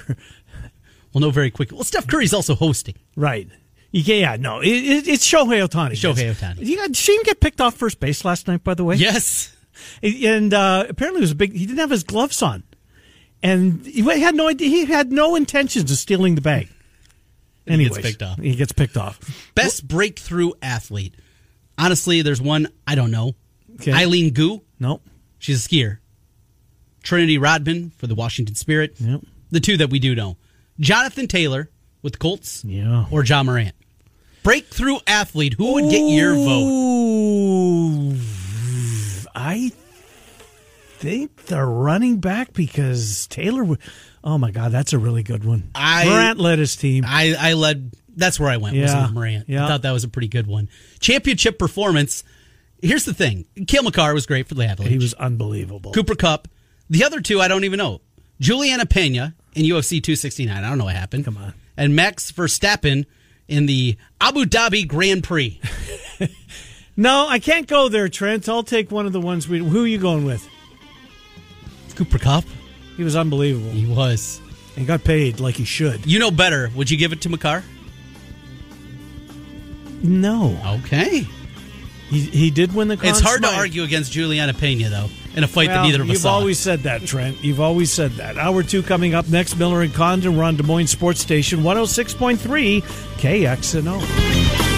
S2: We'll know very quickly. Well, Steph Curry's also hosting.
S1: Right. Yeah, no, it, it, it's Shohei Ohtani.
S2: Shohei.
S1: You got, did she get picked off first base last night, by the way?
S2: Yes.
S1: And uh, apparently it was a big, he didn't have his gloves on. And he had no idea, he had no intentions of stealing the bank.
S2: And he
S1: Anyways,
S2: gets picked off.
S1: He gets picked off.
S2: Best breakthrough athlete. Honestly, there's one I don't know.
S1: Okay.
S2: Eileen Gu.
S1: Nope.
S2: She's a skier. Trinity Rodman for the Washington Spirit.
S1: Yep.
S2: The two that we do know. Jonathan Taylor with the Colts.
S1: Yeah.
S2: Or John Morant. Breakthrough athlete. Who would get your vote?
S1: Ooh, I think the running back because Taylor. would- Oh my God, that's a really good one.
S2: I-
S1: Morant led his team.
S2: I, I led. That's where I went. Was
S1: Yeah.
S2: with Morant.
S1: Yeah.
S2: I thought that was a pretty good one. Championship performance. Here's the thing. Cale Makar was great for the Avalanche.
S1: He was unbelievable.
S2: Cooper Kupp. The other two, I don't even know. Julianna Peña in UFC 269. I don't know what happened.
S1: Come on.
S2: And Max Verstappen in the Abu Dhabi Grand Prix. (laughs)
S1: No, I can't go there, Trent. I'll take one of the ones we. Who are you going with?
S2: Cooper Kupp.
S1: He was unbelievable.
S2: He was.
S1: He got paid like he should.
S2: You know better. Would you give it to Makar?
S1: No,
S2: Okay.
S1: he, he did win the. Conn
S2: It's hard to argue against Julianna Peña, though, in a fight that neither of us
S1: You've
S2: saw.
S1: always said that, Trent. You've always said that. Hour two coming up next. Miller and Condon. We're on Des Moines Sports Station 106.3 KXNO.